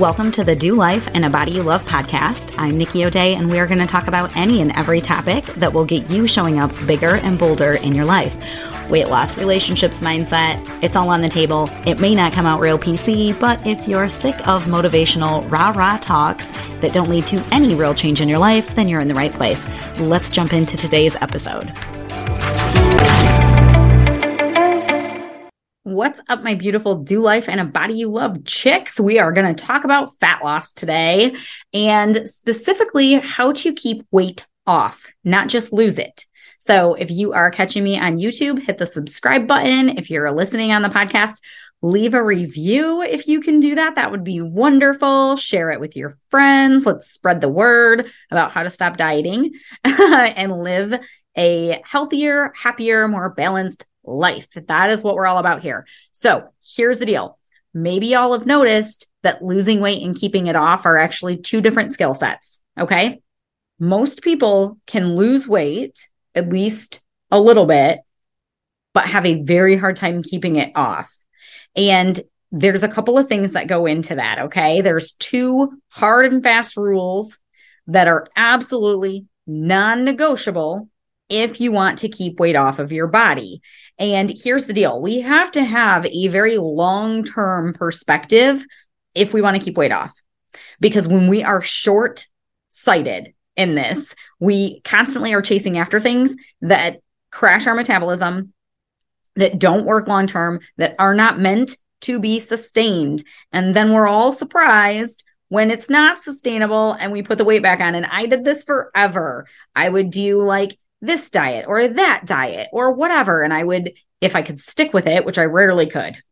Welcome to the Do Life and a Body You Love podcast. I'm Nikki O'Dea, and we are going to talk about any and every topic that will get you showing up bigger and bolder in your life. Weight loss, relationships, mindset, it's all on the table. It may not come out real PC, but if you're sick of motivational rah rah talks that don't lead to any real change in your life, then you're in the right place. Let's jump into today's episode. What's up, my beautiful do life and a body you love chicks? We are going to talk about fat loss today and specifically how to keep weight off, not just lose it. So if you are catching me on YouTube, hit the subscribe button. If you're listening on the podcast, leave a review if you can do that. That would be wonderful. Share it with your friends. Let's spread the word about how to stop dieting and live a healthier, happier, more balanced life. That is what we're all about here. So here's the deal. Maybe y'all have noticed that losing weight and keeping it off are actually two different skill sets. Okay. Most people can lose weight, at least a little bit, but have a very hard time keeping it off. And there's a couple of things that go into that. Okay. There's two hard and fast rules that are absolutely non negotiable if you want to keep weight off of your body. And here's the deal we have to have a very long term perspective if we want to keep weight off. Because when we are short sighted in this, we constantly are chasing after things that crash our metabolism, that don't work long term, that are not meant to be sustained. And then we're all surprised when it's not sustainable and we put the weight back on. And I did this forever. I would do like this diet or that diet or whatever. And I would, if I could stick with it, which I rarely could.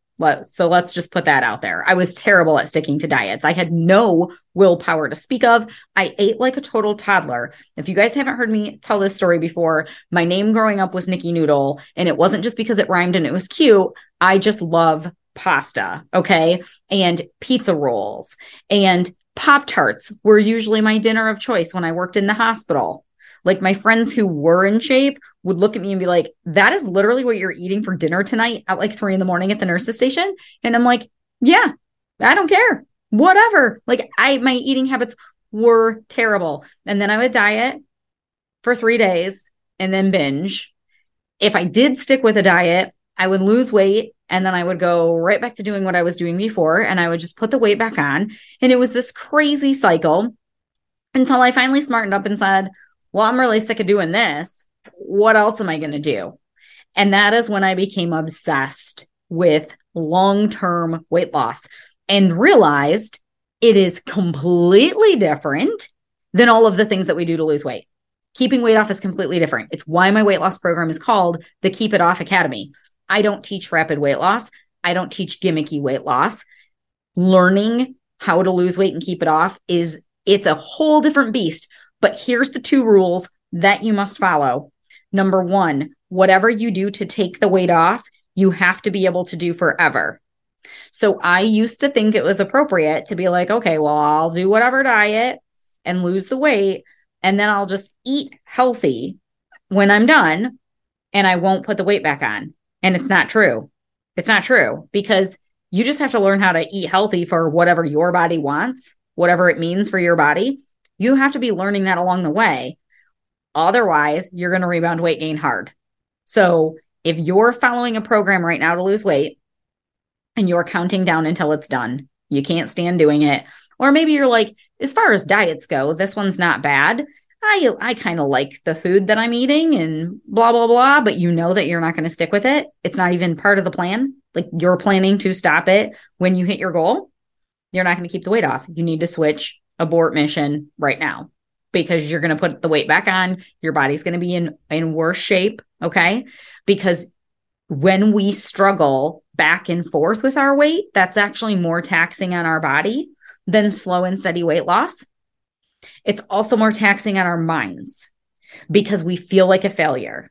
So let's just put that out there. I was terrible at sticking to diets. I had no willpower to speak of. I ate like a total toddler. If you guys haven't heard me tell this story before, my name growing up was Nikki Noodle, and it wasn't just because it rhymed and it was cute. I just love pasta. Okay. And pizza rolls and Pop Tarts were usually my dinner of choice when I worked in the hospital. Like my friends who were in shape would look at me and be like, that is literally what you're eating for dinner tonight at like three in the morning at the nurse's station. And I'm like, yeah, I don't care. Whatever. Like I, my eating habits were terrible. And then I would diet for three days and then binge. If I did stick with a diet, I would lose weight and then I would go right back to doing what I was doing before and I would just put the weight back on. And it was this crazy cycle until I finally smartened up and said, well, I'm really sick of doing this. What else am I going to do? And that is when I became obsessed with long term weight loss and realized it is completely different than all of the things that we do to lose weight. Keeping weight off is completely different. It's why my weight loss program is called the Keep It Off Academy. I don't teach rapid weight loss, I don't teach gimmicky weight loss. Learning how to lose weight and keep it off is it's a whole different beast but here's the two rules that you must follow. Number one, whatever you do to take the weight off, you have to be able to do forever. So I used to think it was appropriate to be like, okay, well, I'll do whatever diet and lose the weight, and then I'll just eat healthy when I'm done and I won't put the weight back on. And it's not true. It's not true because you just have to learn how to eat healthy for whatever your body wants, whatever it means for your body. You have to be learning that along the way. Otherwise, you're going to rebound weight gain hard. So, if you're following a program right now to lose weight and you're counting down until it's done, you can't stand doing it. Or maybe you're like, as far as diets go, this one's not bad. I I kind of like the food that I'm eating and blah blah blah, but you know that you're not going to stick with it. It's not even part of the plan. Like you're planning to stop it when you hit your goal. You're not going to keep the weight off. You need to switch abort mission right now because you're going to put the weight back on. Your body's going to be in, in worse shape. Okay. Because when we struggle back and forth with our weight, that's actually more taxing on our body than slow and steady weight loss. It's also more taxing on our minds because we feel like a failure,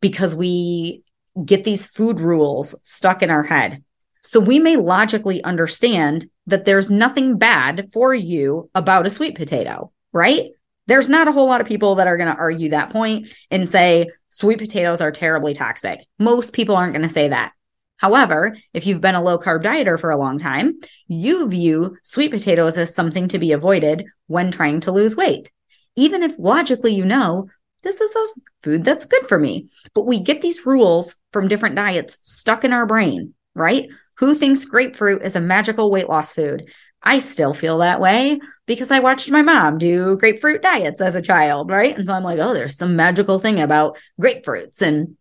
because we get these food rules stuck in our head. So we may logically understand that there's nothing bad for you about a sweet potato, right? There's not a whole lot of people that are going to argue that point and say sweet potatoes are terribly toxic. Most people aren't going to say that. However, if you've been a low carb dieter for a long time, you view sweet potatoes as something to be avoided when trying to lose weight. Even if logically you know this is a food that's good for me. But we get these rules from different diets stuck in our brain, right? Who thinks grapefruit is a magical weight loss food? I still feel that way because I watched my mom do grapefruit diets as a child, right? And so I'm like, oh, there's some magical thing about grapefruits. And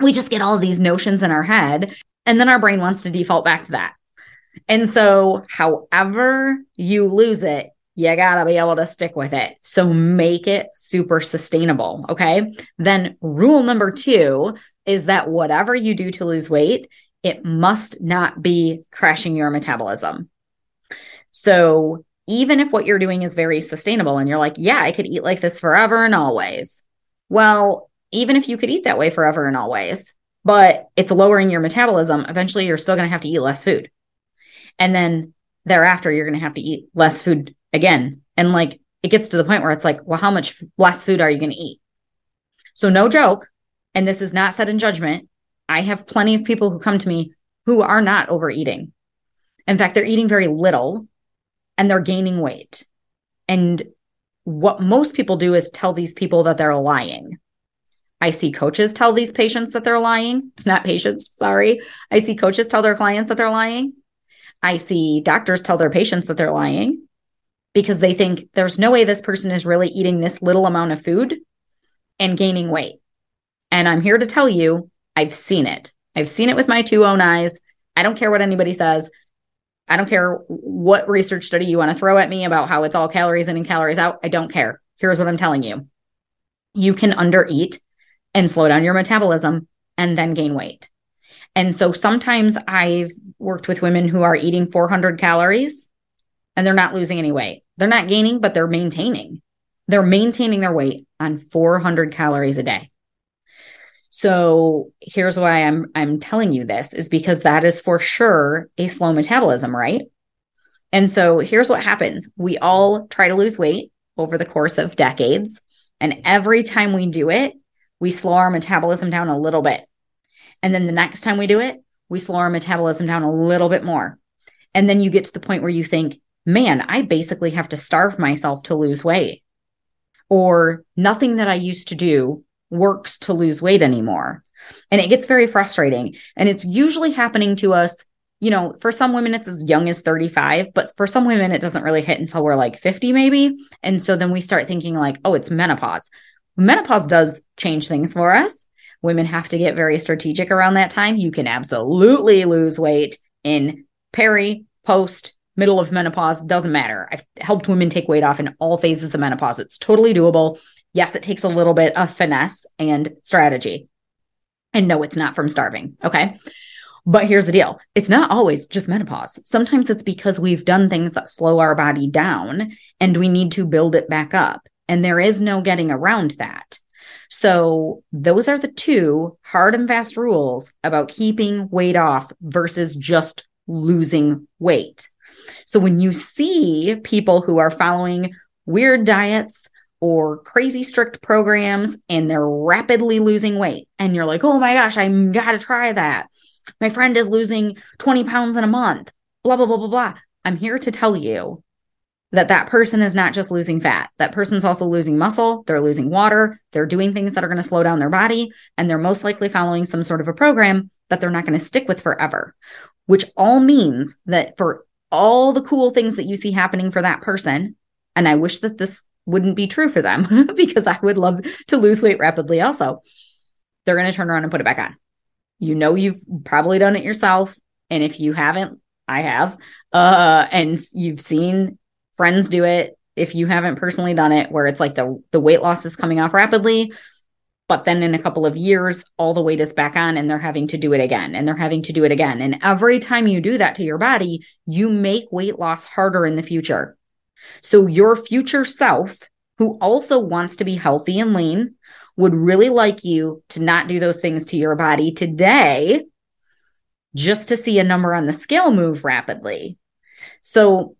we just get all these notions in our head. And then our brain wants to default back to that. And so, however you lose it, you gotta be able to stick with it. So make it super sustainable. Okay. Then, rule number two is that whatever you do to lose weight, it must not be crashing your metabolism. So, even if what you're doing is very sustainable and you're like, yeah, I could eat like this forever and always. Well, even if you could eat that way forever and always, but it's lowering your metabolism, eventually you're still going to have to eat less food. And then thereafter, you're going to have to eat less food again. And like it gets to the point where it's like, well, how much less food are you going to eat? So, no joke. And this is not said in judgment. I have plenty of people who come to me who are not overeating. In fact, they're eating very little and they're gaining weight. And what most people do is tell these people that they're lying. I see coaches tell these patients that they're lying. It's not patients, sorry. I see coaches tell their clients that they're lying. I see doctors tell their patients that they're lying because they think there's no way this person is really eating this little amount of food and gaining weight. And I'm here to tell you, I've seen it. I've seen it with my two own eyes. I don't care what anybody says. I don't care what research study you want to throw at me about how it's all calories in and calories out. I don't care. Here's what I'm telling you you can undereat and slow down your metabolism and then gain weight. And so sometimes I've worked with women who are eating 400 calories and they're not losing any weight. They're not gaining, but they're maintaining. They're maintaining their weight on 400 calories a day. So here's why I'm I'm telling you this is because that is for sure a slow metabolism, right? And so here's what happens. We all try to lose weight over the course of decades, and every time we do it, we slow our metabolism down a little bit. And then the next time we do it, we slow our metabolism down a little bit more. And then you get to the point where you think, man, I basically have to starve myself to lose weight. Or nothing that I used to do works to lose weight anymore. And it gets very frustrating. And it's usually happening to us, you know, for some women, it's as young as 35, but for some women, it doesn't really hit until we're like 50, maybe. And so then we start thinking, like, oh, it's menopause. Menopause does change things for us. Women have to get very strategic around that time. You can absolutely lose weight in peri, post, middle of menopause, doesn't matter. I've helped women take weight off in all phases of menopause. It's totally doable. Yes, it takes a little bit of finesse and strategy. And no, it's not from starving. Okay. But here's the deal it's not always just menopause. Sometimes it's because we've done things that slow our body down and we need to build it back up. And there is no getting around that. So, those are the two hard and fast rules about keeping weight off versus just losing weight. So, when you see people who are following weird diets, or crazy strict programs and they're rapidly losing weight. And you're like, oh my gosh, I got to try that. My friend is losing 20 pounds in a month, blah, blah, blah, blah, blah. I'm here to tell you that that person is not just losing fat. That person's also losing muscle. They're losing water. They're doing things that are going to slow down their body. And they're most likely following some sort of a program that they're not going to stick with forever, which all means that for all the cool things that you see happening for that person, and I wish that this wouldn't be true for them because I would love to lose weight rapidly also. They're going to turn around and put it back on. You know, you've probably done it yourself. And if you haven't, I have. Uh, and you've seen friends do it. If you haven't personally done it, where it's like the, the weight loss is coming off rapidly, but then in a couple of years, all the weight is back on and they're having to do it again and they're having to do it again. And every time you do that to your body, you make weight loss harder in the future. So your future self, who also wants to be healthy and lean, would really like you to not do those things to your body today just to see a number on the scale move rapidly. So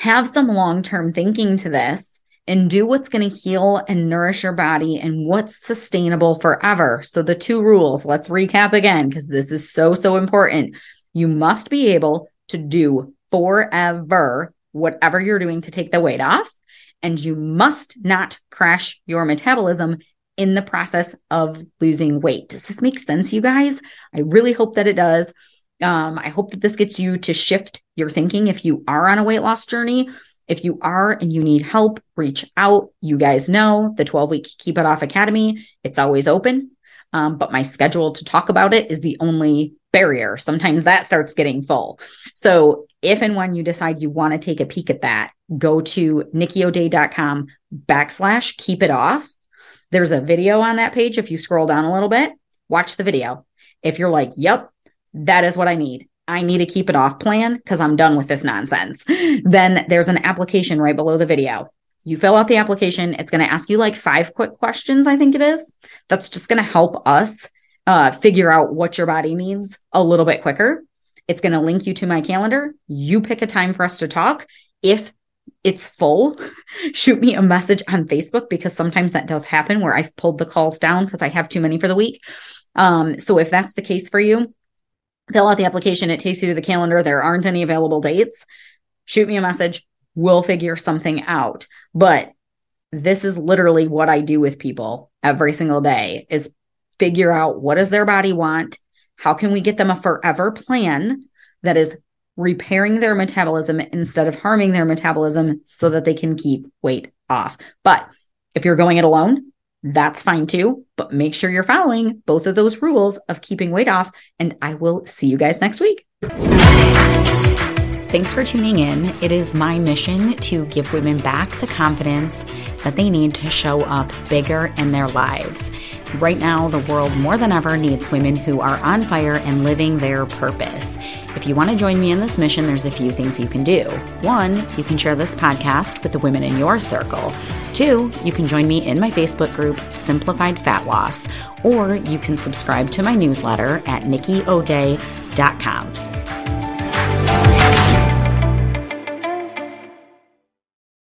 have some long term thinking to this and do what's going to heal and nourish your body and what's sustainable forever. So, the two rules, let's recap again, because this is so, so important. You must be able to do forever whatever you're doing to take the weight off. And you must not crash your metabolism in the process of losing weight. Does this make sense, you guys? I really hope that it does. Um, I hope that this gets you to shift your thinking if you are on a weight loss journey. If you are and you need help, reach out. You guys know the 12 week Keep It Off Academy, it's always open. Um, but my schedule to talk about it is the only barrier. Sometimes that starts getting full. So if and when you decide you want to take a peek at that, go to nikkiodea.com backslash keep it off. There's a video on that page. If you scroll down a little bit, watch the video. If you're like, yep, that is what I need. I need to keep it off plan because I'm done with this nonsense. then there's an application right below the video. You fill out the application. It's going to ask you like five quick questions, I think it is. That's just going to help us uh, figure out what your body needs a little bit quicker. It's going to link you to my calendar. You pick a time for us to talk. If it's full, shoot me a message on Facebook because sometimes that does happen where I've pulled the calls down because I have too many for the week. Um, so if that's the case for you, fill out the application. It takes you to the calendar. There aren't any available dates. Shoot me a message. We'll figure something out. But this is literally what I do with people every single day is figure out what does their body want? How can we get them a forever plan that is repairing their metabolism instead of harming their metabolism so that they can keep weight off? But if you're going it alone, that's fine too. But make sure you're following both of those rules of keeping weight off. And I will see you guys next week. Thanks for tuning in. It is my mission to give women back the confidence that they need to show up bigger in their lives. Right now, the world more than ever needs women who are on fire and living their purpose. If you want to join me in this mission, there's a few things you can do. One, you can share this podcast with the women in your circle. Two, you can join me in my Facebook group, Simplified Fat Loss, or you can subscribe to my newsletter at nikkiodea.com.